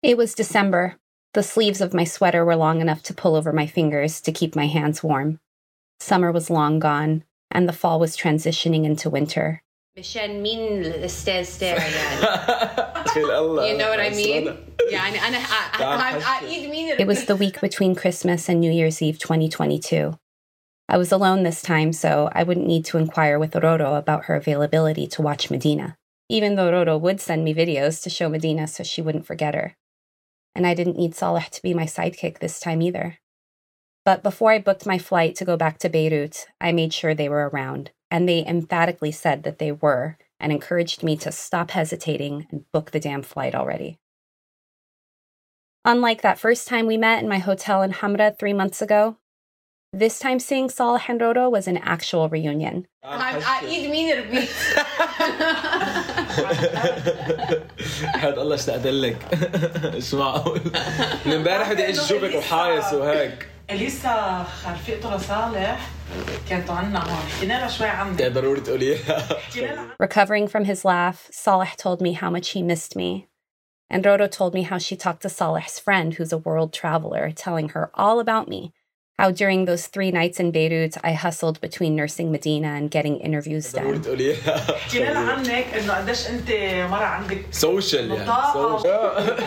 It was December. The sleeves of my sweater were long enough to pull over my fingers to keep my hands warm. Summer was long gone, and the fall was transitioning into winter. you know what I mean? Yeah, it was the week between Christmas and New Year's Eve 2022. I was alone this time, so I wouldn't need to inquire with Roro about her availability to watch Medina, even though Roro would send me videos to show Medina so she wouldn't forget her. And I didn't need Saleh to be my sidekick this time either. But before I booked my flight to go back to Beirut, I made sure they were around, and they emphatically said that they were and encouraged me to stop hesitating and book the damn flight already. Unlike that first time we met in my hotel in Hamra three months ago, this time seeing Saleh and Roro was an actual reunion. ع- ايد مين ربيت هاد الله اشتقت لك مش معقول من امبارح بدي اشوفك وحايس وهيك اليسا خرفقته لصالح كانت عنا هون حكينا لها شوي عنك يا ضروري تقوليها حكينا لها Recovering from his laugh, Saleh told me how much he missed me. And Roro told me how she talked to Saleh's friend, who's a world traveler, telling her all about me. How during those three nights in Beirut, I hustled between nursing Medina and getting interviews ضروري done. تقوليها حكينا لها عنك انه قديش انت مره عندك سوشيال يعني بطاقة. سوشيال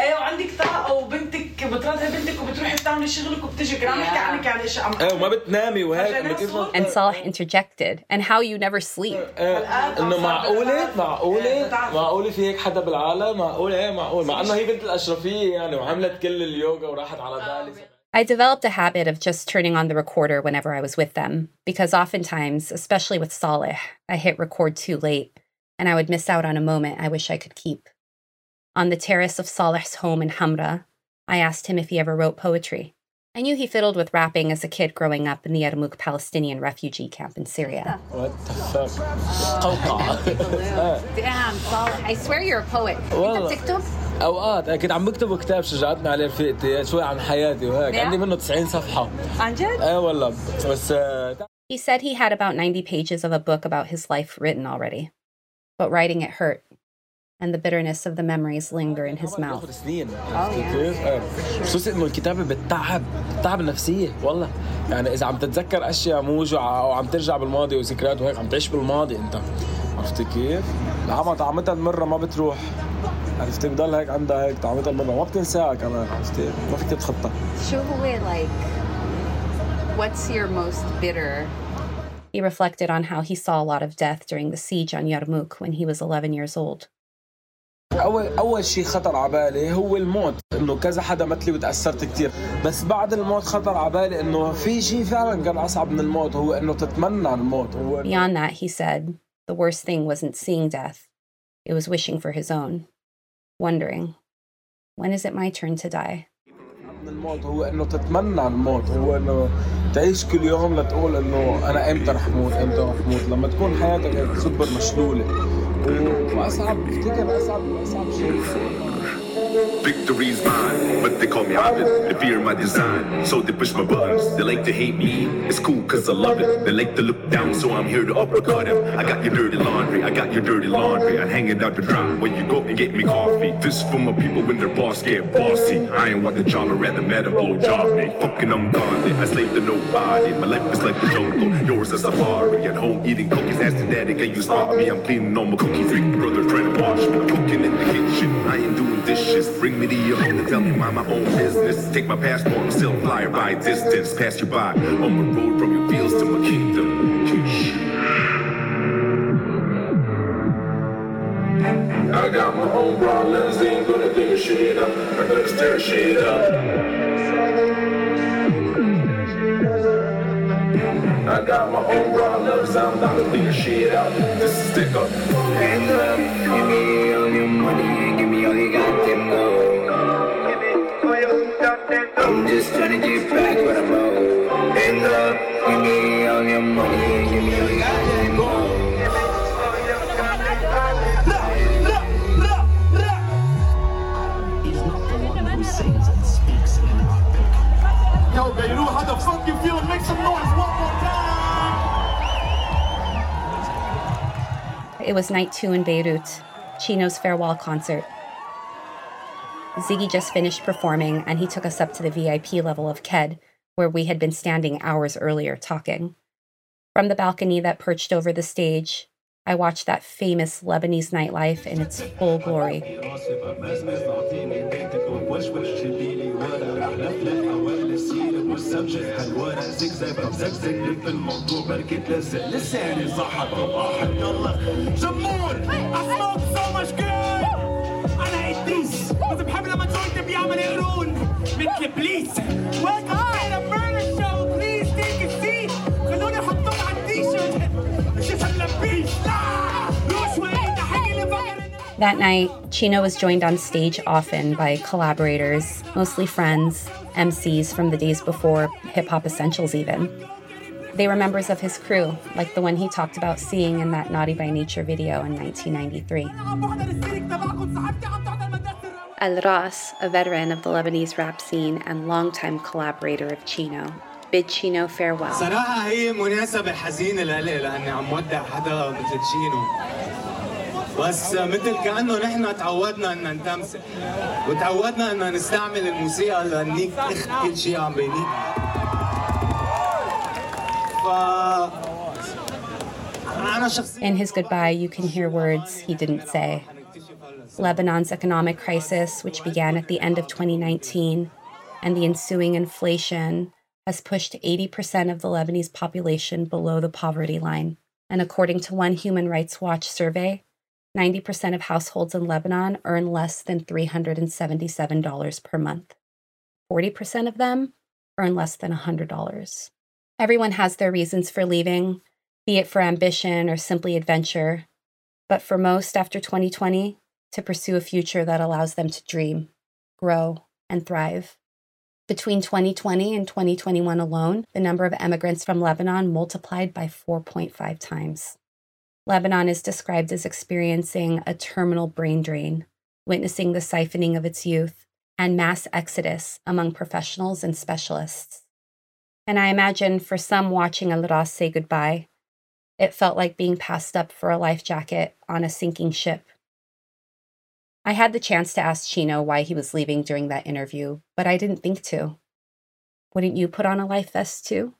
ايه وعندك طاقه وبنتك بترضها بنتك وبتروحي بتعملي شغلك وبتجي كنا عم نحكي Yeah. عنك يعني اشياء عم ايه وما بتنامي وهيك إنه كيف ما- And Saleh interjected, and how you never sleep. إيه، الآن انه عم معقولة صار معقولة إيه، بتعرف. معقولة في هيك حدا بالعالم معقولة ايه معقول مع انه هي بنت الاشرفية يعني وعملت كل اليوغا وراحت على بالي I developed a habit of just turning on the recorder whenever I was with them, because oftentimes, especially with Saleh, I hit record too late and I would miss out on a moment I wish I could keep. On the terrace of Saleh's home in Hamra, I asked him if he ever wrote poetry. I knew he fiddled with rapping as a kid growing up in the Yarmouk Palestinian refugee camp in Syria. What the fuck? Oh, Damn, Saleh, I swear you're a poet. Well, أوقات كنت عم بكتب كتاب شجعتني عليه رفيقتي شوي عن حياتي وهيك Yeah. عندي منه 90 صفحة عن جد؟ إيه والله بس آه، He said he had about 90 pages of a book about his life written already. But writing it hurt, and the bitterness of the memories linger in his mouth. بياخد سنين عرفتي كيف؟ إيه. خصوصي إنه الكتابة بتتعب بتتعب النفسية والله يعني إذا عم تتذكر أشياء موجعة أو عم ترجع بالماضي وذكريات وهيك عم تعيش بالماضي أنت عرفتي كيف؟ العمى طعمتها المرة ما بتروح عرفتي بضل هيك عندها هيك طعمتها المرة ما بتنساها كمان عرفتي ما فيك تتخطى شو هو like what's your most bitter He reflected on how he saw a lot of death during the siege on Yarmouk when he was 11 years old. اول اول شيء خطر على بالي هو الموت انه كذا حدا مثلي وتاثرت كثير بس بعد الموت خطر على بالي انه في شيء فعلا كان اصعب من الموت هو انه تتمنى الموت هو Beyond that, he said, the worst thing wasn't seeing death, it was wishing for his own, wondering, when is it my turn to die? من الموت هو انه تتمنى الموت هو انه تعيش كل يوم لتقول انه انا امتى رح موت امتى رح موت لما تكون حياتك هيك سوبر مشلوله و- واصعب بفتكر اصعب اصعب شيء Victory's mine, but they call me Abid. They fear my design, so they push my buttons. They like to hate me, it's cool cause I love it. They like to look down, so I'm here to uppercut him. I got your dirty laundry, I got your dirty laundry. I hang it out to dry when you go and get me coffee. This for my people when their boss get bossy. I ain't want the job, I'd rather meta blow job me. Fucking I'm gone, I slave to nobody. My life is like the jungle, yours a safari. At home eating cookies, asking daddy, can you spot me? I'm cleaning all my cookie freak brother trying to wash me. Cooking in the kitchen, I ain't doing dishes. Bring me to your home and tell me mind my own business. Take my passport, I'm still flyer by distance. Pass you by on the road from your fields to my kingdom. I got my own problems, ain't gonna figure shit up. I'm gonna stir shit up. I got my own problems, I'm not gonna figure shit out. This is stick up. Hands up, give me all your money give me all you got them. I'm just trying to get back what I'm owed. Hands up, give me all your money and give me all you got them go. Yo, Beirut, how the fuck you feeling? Make some noise one more time. It was night two in Beirut, Chyno's farewell concert. Ziggy just finished performing and he took us up to the VIP level of KED, where we had been standing hours earlier talking. From the balcony that perched over the stage, I watched that famous Lebanese nightlife in its full glory. That night, Chyno was joined on stage often by collaborators, mostly friends, MCs from the days before Hip Hop Essentials, even. They were members of his crew, like the one he talked about seeing in that Naughty by Nature video in 1993. El Rass, a veteran of the Lebanese rap scene and longtime collaborator of Chyno, bid Chyno farewell. صراحة هي مناسبة حزينة لإلي لأني عم ودع حدا مثل تشينو بس مثل كأنه نحن تعودنا إن نتمس وتعودنا إن نستعمل الموسيقى لأنيك تخت كل شيء عم بينيك ف... In his goodbye, you can hear words he didn't say. Lebanon's economic crisis, which began at the end of 2019, and the ensuing inflation has pushed 80% of the Lebanese population below the poverty line. And according to one Human Rights Watch survey, 90% of households in Lebanon earn less than $377 per month. 40% of them earn less than $100. Everyone has their reasons for leaving, be it for ambition or simply adventure. But for most after 2020, to pursue a future that allows them to dream, grow, and thrive. Between 2020 and 2021 alone, the number of emigrants from Lebanon multiplied by 4.5 times. Lebanon is described as experiencing a terminal brain drain, witnessing the siphoning of its youth, and mass exodus among professionals and specialists. And I imagine for some watching El Rass say goodbye, it felt like being passed up for a life jacket on a sinking ship. I had the chance to ask Chyno why he was leaving during that interview, but I didn't think to. Wouldn't you put on a life vest too?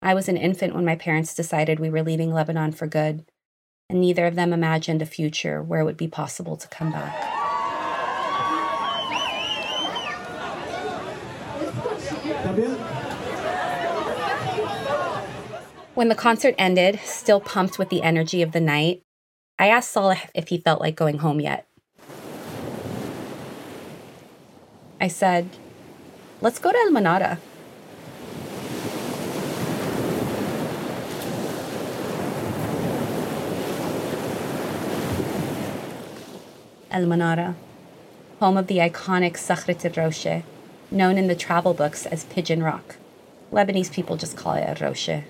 I was an infant when my parents decided we were leaving Lebanon for good, and neither of them imagined a future where it would be possible to come back. When the concert ended, still pumped with the energy of the night, I asked Saleh if he felt like going home yet. I said, Let's go to El Manara. El Manara, home of the iconic Sakhret al known in the travel books as Pigeon Rock. Lebanese people just call it Raouche.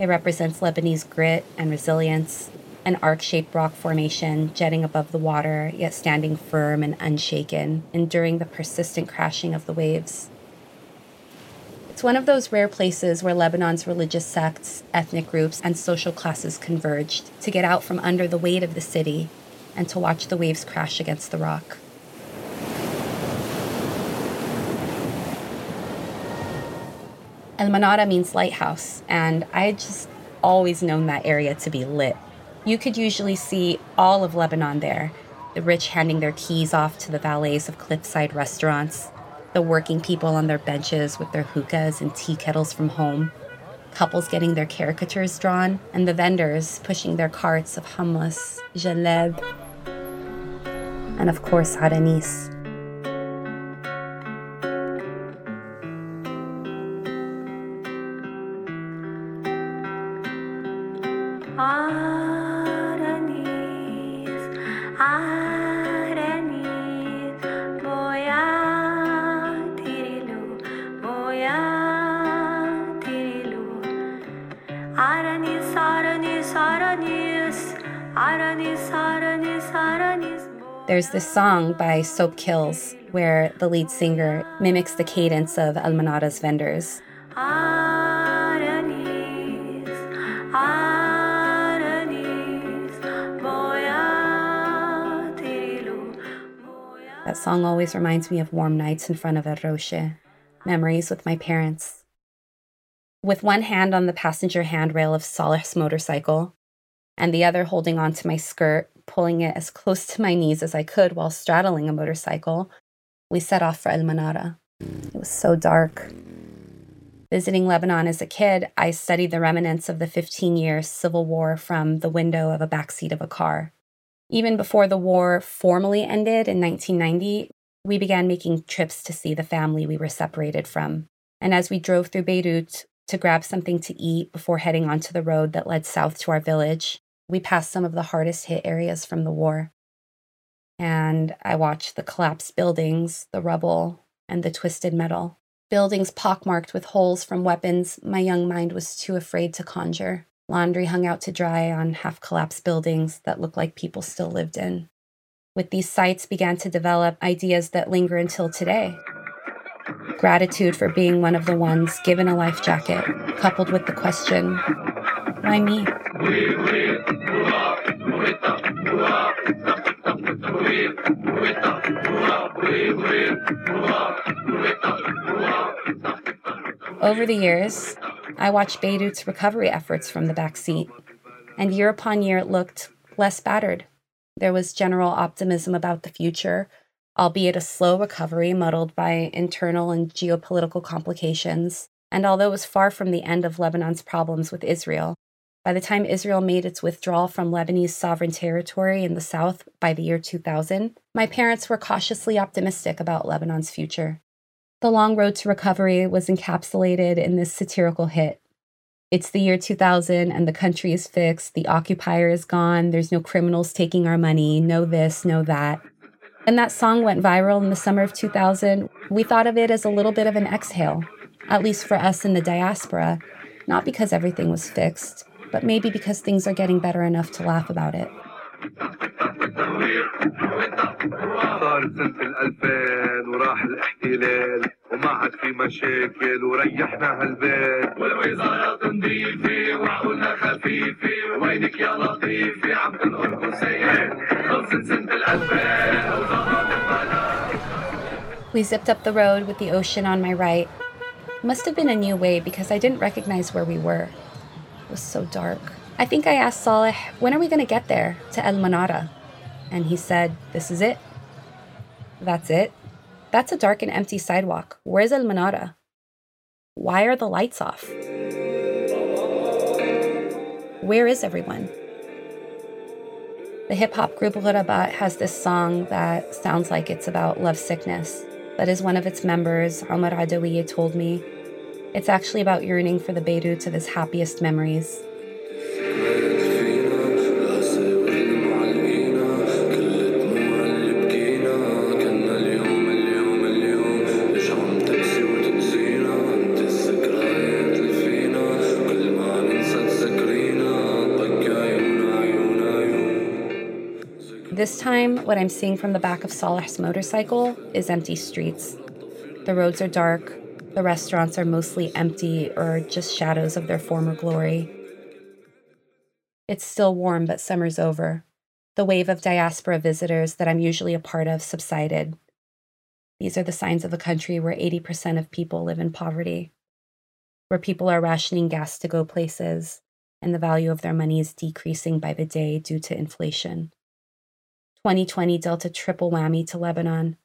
It represents Lebanese grit and resilience, an arc shaped rock formation jetting above the water, yet standing firm and unshaken, enduring the persistent crashing of the waves. It's one of those rare places where Lebanon's religious sects, ethnic groups, and social classes converged to get out from under the weight of the city and to watch the waves crash against the rock. El Manara means lighthouse, and I had just always known that area to be lit. You could usually see all of Lebanon there. The rich handing their keys off to the valets of cliffside restaurants, the working people on their benches with their hookahs and tea kettles from home, couples getting their caricatures drawn, and the vendors pushing their carts of hummus, jaleb, and of course, haranis. There's this song by Soap Kills where the lead singer mimics the cadence of Al Manara's vendors. That song always reminds me of warm nights in front of a Raouche, memories with my parents. With one hand on the passenger handrail of Saleh's motorcycle, and the other holding onto my skirt, pulling it as close to my knees as I could while straddling a motorcycle, we set off for El Manara. It was so dark. Visiting Lebanon as a kid, I studied the remnants of the 15 year civil war from the window of a backseat of a car. Even before the war formally ended in 1990, we began making trips to see the family we were separated from. And as we drove through Beirut to grab something to eat before heading onto the road that led south to our village, we passed some of the hardest hit areas from the war. And I watched the collapsed buildings, the rubble, and the twisted metal. Buildings pockmarked with holes from weapons my young mind was too afraid to conjure. Laundry hung out to dry on half collapsed buildings that looked like people still lived in. With these sites began to develop ideas that linger until today. Gratitude for being one of the ones given a life jacket, coupled with the question, why me? Over the years, I watched Beirut's recovery efforts from the back seat, and year upon year it looked less battered. There was general optimism about the future, albeit a slow recovery muddled by internal and geopolitical complications. And although it was far from the end of Lebanon's problems with Israel, by the time Israel made its withdrawal from Lebanese sovereign territory in the south by the year 2000, my parents were cautiously optimistic about Lebanon's future. The long road to recovery was encapsulated in this satirical hit. It's the year 2000 and the country is fixed, the occupier is gone, there's no criminals taking our money, no this, no that. When that song went viral in the summer of 2000, we thought of it as a little bit of an exhale, at least for us in the diaspora, not because everything was fixed, but maybe because things are getting better enough to laugh about it. صارت سنة الألفين وراح الاحتلال وما عاد في مشاكل وريحنا هالبيت والوزارة نظيفة وعقولنا خفيفة وينك يا لطيفة عم تنقل خلصت سنة الألفين we zipped up the road with the ocean on my right. Must have been a new way because I didn't recognize where we were. It was so dark. I think I asked Saleh, when are we going to get there to El Manara? And he said, This is it. That's it. That's a dark and empty sidewalk. Where's El Manara? Why are the lights off? Where is everyone? The hip hop group Ghurabat has this song that sounds like it's about love sickness. That is one of its members, Omar Adawiya, told me. It's actually about yearning for the Beirut of his happiest memories. This time, what I'm seeing from the back of Saleh's motorcycle is empty streets. The roads are dark, the restaurants are mostly empty or just shadows of their former glory. It's still warm, but summer's over. The wave of diaspora visitors that I'm usually a part of subsided. These are the signs of a country where 80% of people live in poverty, where people are rationing gas to go places, and the value of their money is decreasing by the day due to inflation. 2020 dealt a triple whammy to Lebanon.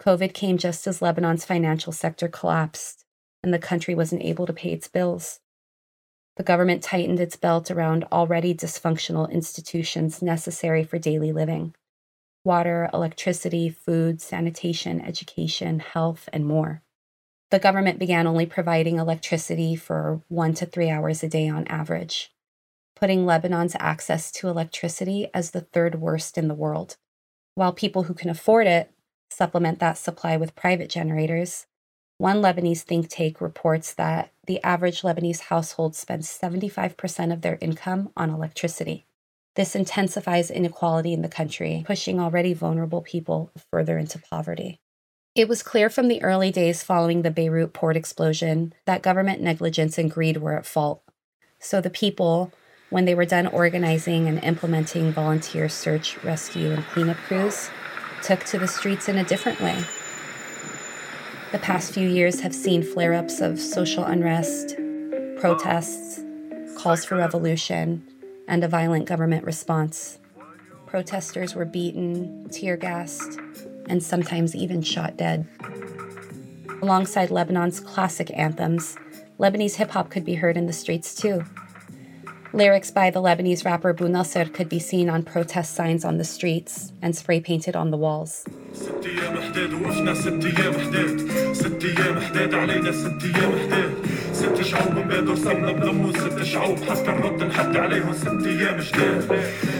COVID came just as Lebanon's financial sector collapsed, and the country wasn't able to pay its bills. The government tightened its belt around already dysfunctional institutions necessary for daily living water, electricity, food, sanitation, education, health, and more. The government began only providing electricity for one to three hours a day on average putting Lebanon's access to electricity as the third worst in the world. While people who can afford it supplement that supply with private generators, one Lebanese think tank reports that the average Lebanese household spends 75% of their income on electricity. This intensifies inequality in the country, pushing already vulnerable people further into poverty. It was clear from the early days following the Beirut port explosion that government negligence and greed were at fault. So the people, when they were done organizing and implementing volunteer search, rescue, and cleanup crews, took to the streets in a different way. The past few years have seen flare ups of social unrest, protests, calls for revolution, and a violent government response. Protesters were beaten, tear gassed, and sometimes even shot dead. Alongside Lebanon's classic anthems, Lebanese hip hop could be heard in the streets too. Lyrics by the Lebanese rapper Bou Nasser could be seen on protest signs on the streets and spray painted on the walls. ست ايام حداد وقفنا ست ايام حداد ست ايام حداد علينا ست ايام حداد ست شعوب مبادوا رسمنا بدمهم ست شعوب حتى نرد نحد عليهم ست ايام جداد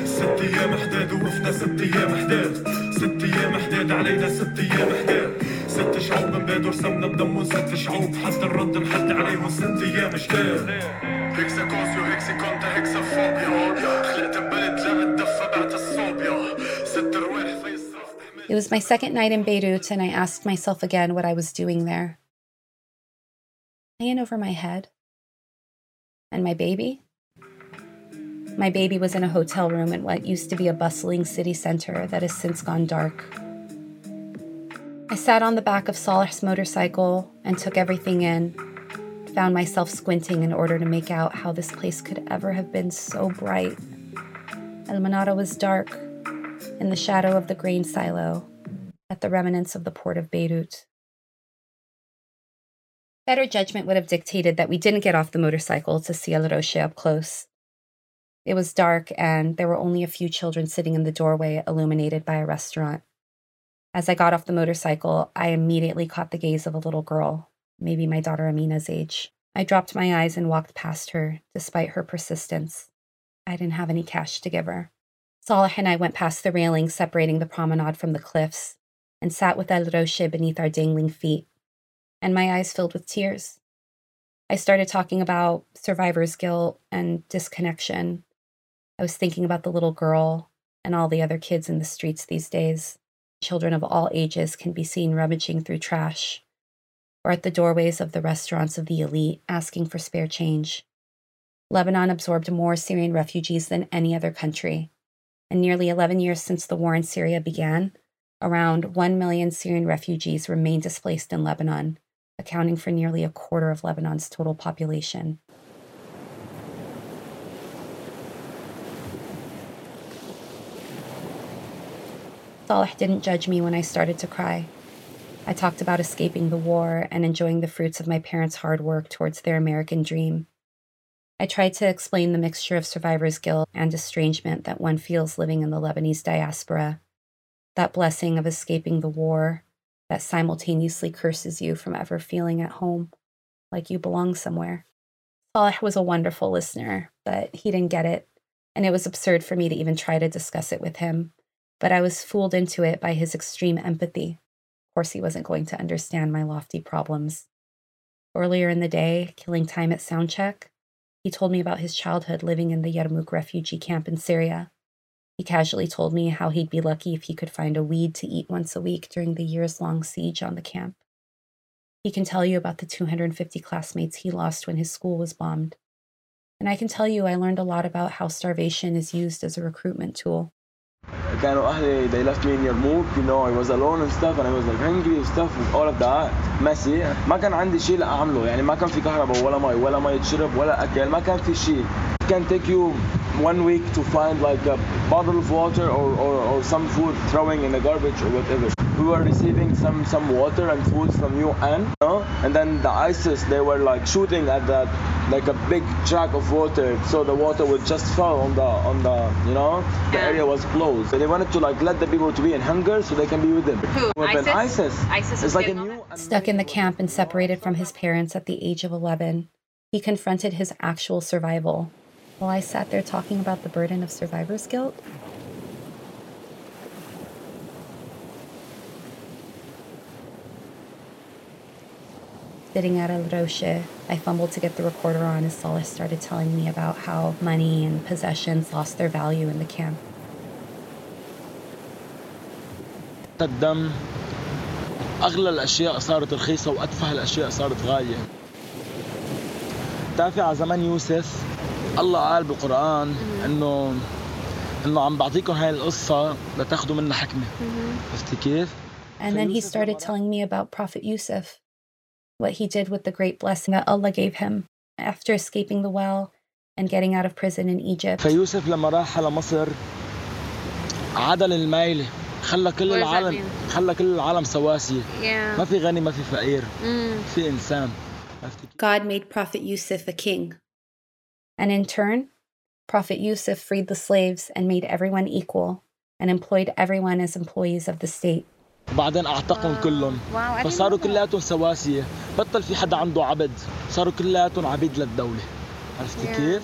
ست ايام حداد وقفنا ست ايام حداد ست ايام حداد علينا ست ايام حداد ست شعوب مبادوا رسمنا بدمهم ست شعوب حتى نرد نحد عليهم ست ايام جداد هيكسا كونسيو هيكسي كونتا هيكسا فوبيا خلقت ببلد لا اتدفى بعت الصوبيا ست رواح في الصرف It was my second night in Beirut, and I asked myself again what I was doing there. Laying over my head. And my baby? My baby was in a hotel room in what used to be a bustling city center that has since gone dark. I sat on the back of Saleh's motorcycle and took everything in, found myself squinting in order to make out how this place could ever have been so bright. El Manara was dark, in the shadow of the grain silo, at the remnants of the port of Beirut. Better judgment would have dictated that we didn't get off the motorcycle to see El Raouche up close. It was dark, and there were only a few children sitting in the doorway illuminated by a restaurant. As I got off the motorcycle, I immediately caught the gaze of a little girl, maybe my daughter Amina's age. I dropped my eyes and walked past her, despite her persistence. I didn't have any cash to give her. Saleh and I went past the railing separating the promenade from the cliffs and sat with El Raouche beneath our dangling feet, and my eyes filled with tears. I started talking about survivor's guilt and disconnection. I was thinking about the little girl and all the other kids in the streets these days. Children of all ages can be seen rummaging through trash or at the doorways of the restaurants of the elite asking for spare change. Lebanon absorbed more Syrian refugees than any other country. And nearly 11 years since the war in Syria began, around 1 million Syrian refugees remain displaced in Lebanon, accounting for nearly a quarter of Lebanon's total population. Saleh didn't judge me when I started to cry. I talked about escaping the war and enjoying the fruits of my parents' hard work towards their American dream. I tried to explain the mixture of survivor's guilt and estrangement that one feels living in the Lebanese diaspora, that blessing of escaping the war that simultaneously curses you from ever feeling at home, like you belong somewhere. Saleh was a wonderful listener, but he didn't get it, and it was absurd for me to even try to discuss it with him. But I was fooled into it by his extreme empathy. Of course, he wasn't going to understand my lofty problems. Earlier in the day, killing time at soundcheck, he told me about his childhood living in the Yarmouk refugee camp in Syria. He casually told me how he'd be lucky if he could find a weed to eat once a week during the years long siege on the camp. He can tell you about the 250 classmates he lost when his school was bombed. And I can tell you I learned a lot about how starvation is used as a recruitment tool. كانوا أهلي they left me in Yarmouk you know I was alone and stuff and I was like hungry and stuff and all of that messy ما كان عندي شيء لاعمله يعني ما كان في كهرباء ولا مي ولا مي تشرب ولا اكل ما كان في شيء can take you one week to find like a bottle of water or, or, or some food throwing in the garbage or whatever. We were receiving some some water and food from UN you know? and then the ISIS they were like shooting at that like a big track of water. So the water would just fall on the on the you know the area was closed. So they wanted to like let the people to be in hunger so they can be with them. Who? ISIS? ISIS. ISIS it's is like a new Stuck in the camp and separated from his parents at the age of 11, he confronted his actual survival while I sat there talking about the burden of survivor's guilt? Sitting at El Raouche, I fumbled to get the recorder on as Solis started telling me about how money and possessions lost their value in the camp. الدم أغلى الأشياء صارت الأشياء صارت يوسف الله قال بالقران انه انه عم بعطيكم هاي القصه لتاخذوا منها حكمه عرفتي كيف؟ And then he started telling me about Prophet Yusuf, what he did with the great blessing that Allah gave him after escaping the well and getting out of prison in Egypt. فيوسف لما راح على مصر عدل المايله خلى كل What does that العالم mean? خلى كل العالم سواسيه Yeah. ما في غني ما في فقير Mm. في انسان عرفتي God made Prophet Yusuf a king. And in turn, Prophet Yusuf freed the slaves and made everyone equal and employed everyone as employees of the state. بعدين اعتقهم كلهم Wow, I didn't فصاروا know that. كلياتهم سواسيه بطل في حدا عنده عبد صاروا كلياتهم عبيد للدوله عرفتي Yeah, كيف؟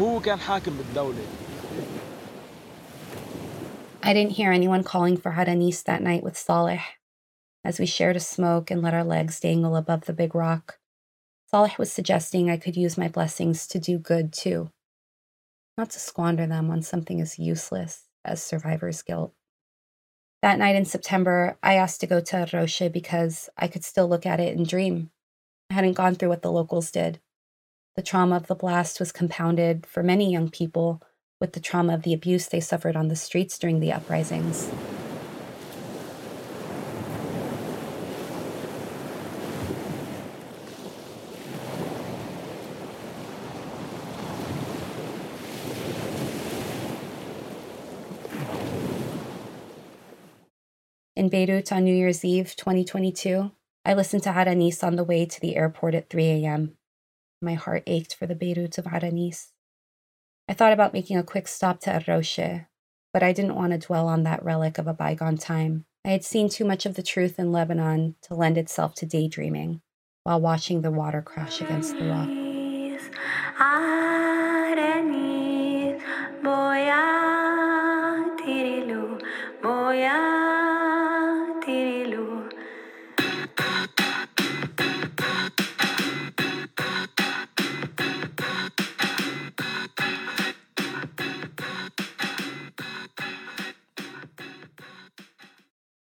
هو كان حاكم بالدوله I didn't hear anyone calling for Hadanis that night with Saleh. As we shared a smoke and let our legs dangle above the big rock, Saleh was suggesting I could use my blessings to do good too, not to squander them on something as useless as survivor's guilt. That night in September, I asked to go to Raouche because I could still look at it and dream. I hadn't gone through what the locals did. The trauma of the blast was compounded for many young people with the trauma of the abuse they suffered on the streets during the uprisings. In Beirut on New Year's Eve 2022, I listened to Aranis on the way to the airport at 3 a.m. My heart ached for the Beirut of Aranis. I thought about making a quick stop to Arroche, but I didn't want to dwell on that relic of a bygone time. I had seen too much of the truth in Lebanon to lend itself to daydreaming while watching the water crash against the rock. Arenit,